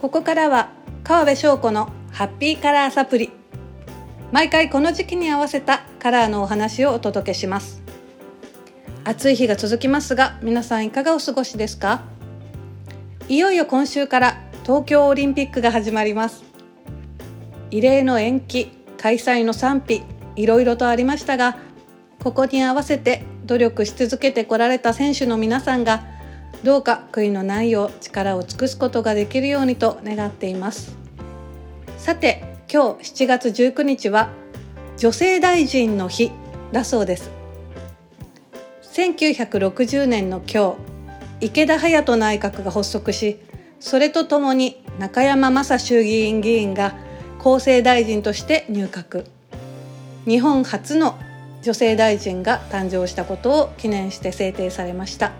ここからは川辺翔子のハッピーカラーサプリ。毎回この時期に合わせたカラーのお話をお届けします。暑い日が続きますが皆さんいかがお過ごしですか？いよいよ今週から東京オリンピックが始まります。異例の延期開催の賛否いろいろとありましたがここに合わせて努力し続けてこられた選手の皆さんがどうか悔いのないよう力を尽くすことができるようにと願っています。さて今日7月19日は女性大臣の日だそうです。1960年の今日池田隼人内閣が発足しそれとともに中山雅衆議院議員が厚生大臣として入閣。日本初の女性大臣が誕生したことを記念して制定されました。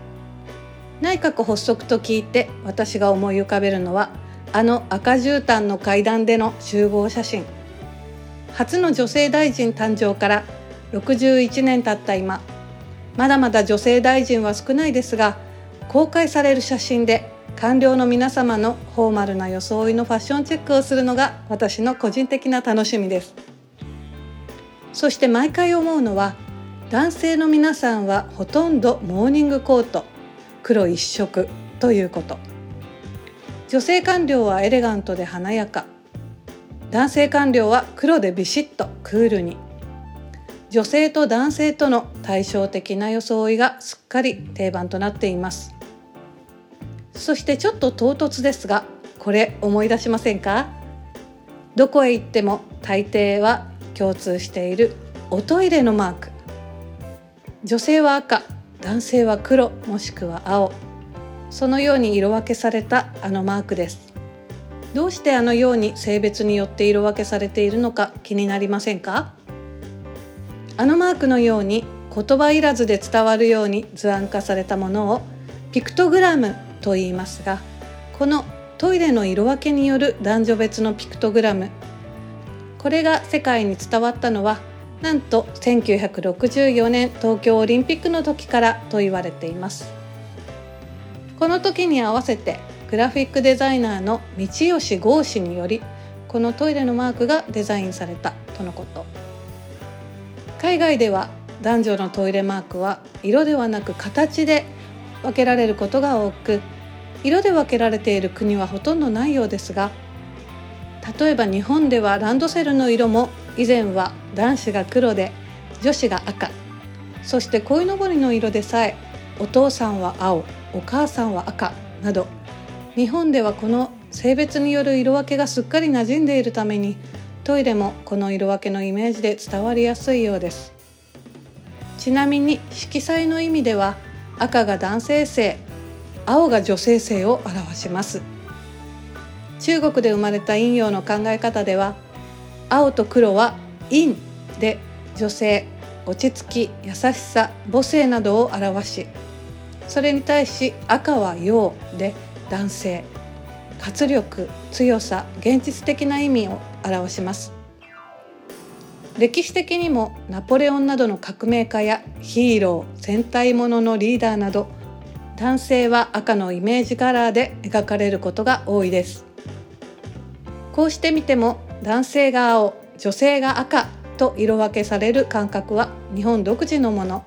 内閣発足と聞いて私が思い浮かべるのはあの赤絨毯の階段での集合写真。初の女性大臣誕生から61年経った今。まだまだ女性大臣は少ないですが公開される写真で官僚の皆様のフォーマルな装いのファッションチェックをするのが私の個人的な楽しみです。そして毎回思うのは男性の皆さんはほとんどモーニングコート。黒一色ということ。女性官僚はエレガントで華やか。男性官僚は黒でビシッとクールに。女性と男性との対照的な装いがすっかり定番となっています。そしてちょっと唐突ですがこれ思い出しませんか？どこへ行っても大抵は共通しているおトイレのマーク。女性は赤。男性は黒もしくは青。そのように色分けされたあのマークです。どうしてあのように性別によって色分けされているのか気になりませんか？あのマークのように言葉いらずで伝わるように図案化されたものをピクトグラムと言いますがこのトイレの色分けによる男女別のピクトグラム。これが世界に伝わったのはなんと1964年東京オリンピックの時からと言われています。この時に合わせてグラフィックデザイナーの道吉剛氏によりこのトイレのマークがデザインされたとのこと。海外では男女のトイレマークは色ではなく形で分けられることが多く色で分けられている国はほとんどないようですが例えば日本ではランドセルの色も以前は男子が黒で女子が赤。そして鯉のぼりの色でさえお父さんは青お母さんは赤。など日本ではこの性別による色分けがすっかり馴染んでいるためにトイレもこの色分けのイメージで伝わりやすいようです。ちなみに色彩の意味では赤が男性性青が女性性を表します。中国で生まれた陰陽の考え方では青と黒は陰で女性落ち着き優しさ母性などを表しそれに対し赤は陽で男性。活力強さ現実的な意味を表します。歴史的にもナポレオンなどの革命家やヒーロー戦隊もののリーダーなど男性は赤のイメージカラーで描かれることが多いです。こうして見ても男性が青女性が赤と色分けされる感覚は日本独自のもの。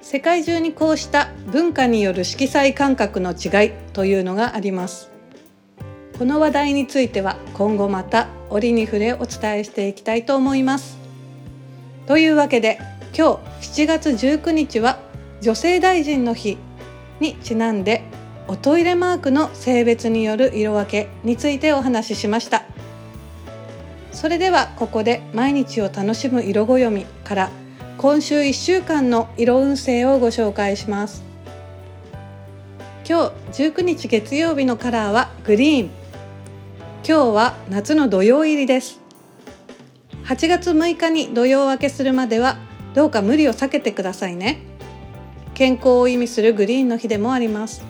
世界中にこうした文化による色彩感覚の違いというのがあります。この話題については今後また折に触れお伝えしていきたいと思います。というわけで今日7月19日は女性大臣の日にちなんでおトイレマークの性別による色分けについてお話ししました。それではここで毎日を楽しむ色暦から今週1週間の色運勢をご紹介します。今日19日月曜日のカラーはグリーン。今日は夏の土曜入りです。8月6日に土曜明けするまではどうか無理を避けてくださいね。健康を意味するグリーンの日でもあります。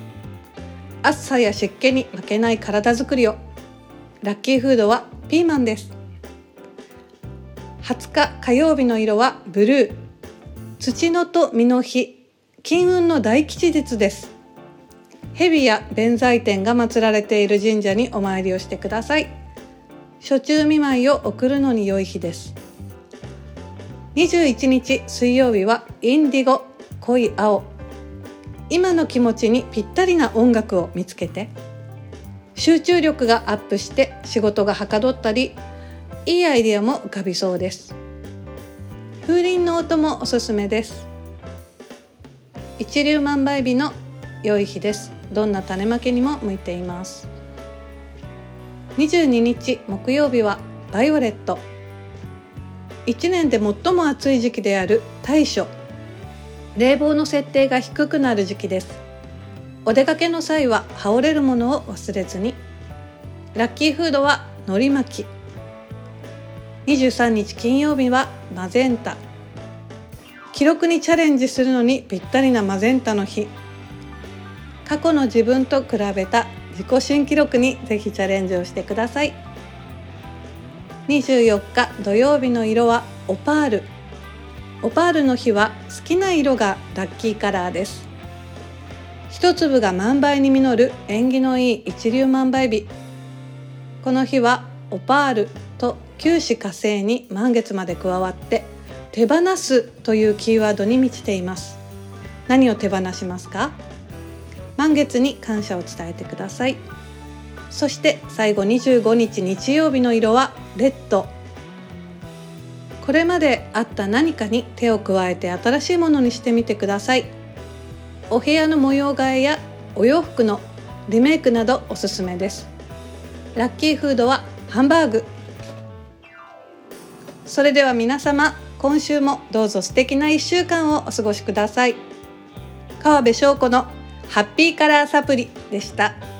暑さや湿気に負けない体づくりを。ラッキーフードはピーマンです。20日火曜日の色はブルー。土のと実の日。金運の大吉日です。蛇や弁財天が祀られている神社にお参りをしてください。初中見舞いを送るのに良い日です。21日水曜日はインディゴ。濃い青。今の気持ちにぴったりな音楽を見つけて。集中力がアップして仕事がはかどったり。いいアイディアも浮かびそうです。風鈴の音もおすすめです。一粒万倍日の良い日です。どんな種まきにも向いています。22日木曜日はバイオレット。1年で最も暑い時期である大暑。冷房の設定が低くなる時期です。お出かけの際は羽織れるものを忘れずに。ラッキーフードは海苔巻き。23日金曜日はマゼンタ。記録にチャレンジするのにぴったりなマゼンタの日。過去の自分と比べた自己新記録にぜひチャレンジをしてください。24日土曜日の色はオパール。オパールの日は好きな色がラッキーカラーです。一粒が万倍に実る縁起のいい一粒万倍日。この日はオパール。九死火星に満月まで加わって手放すというキーワードに満ちています。何を手放しますか？満月に感謝を伝えてください。そして最後25日日曜日の色はレッド。これまであった何かに手を加えて新しいものにしてみてください。お部屋の模様替えやお洋服のリメイクなどおすすめです。ラッキーフードはハンバーグ。それでは皆様今週もどうぞ素敵な1週間をお過ごしください川辺翔子のハッピーカラーサプリでした。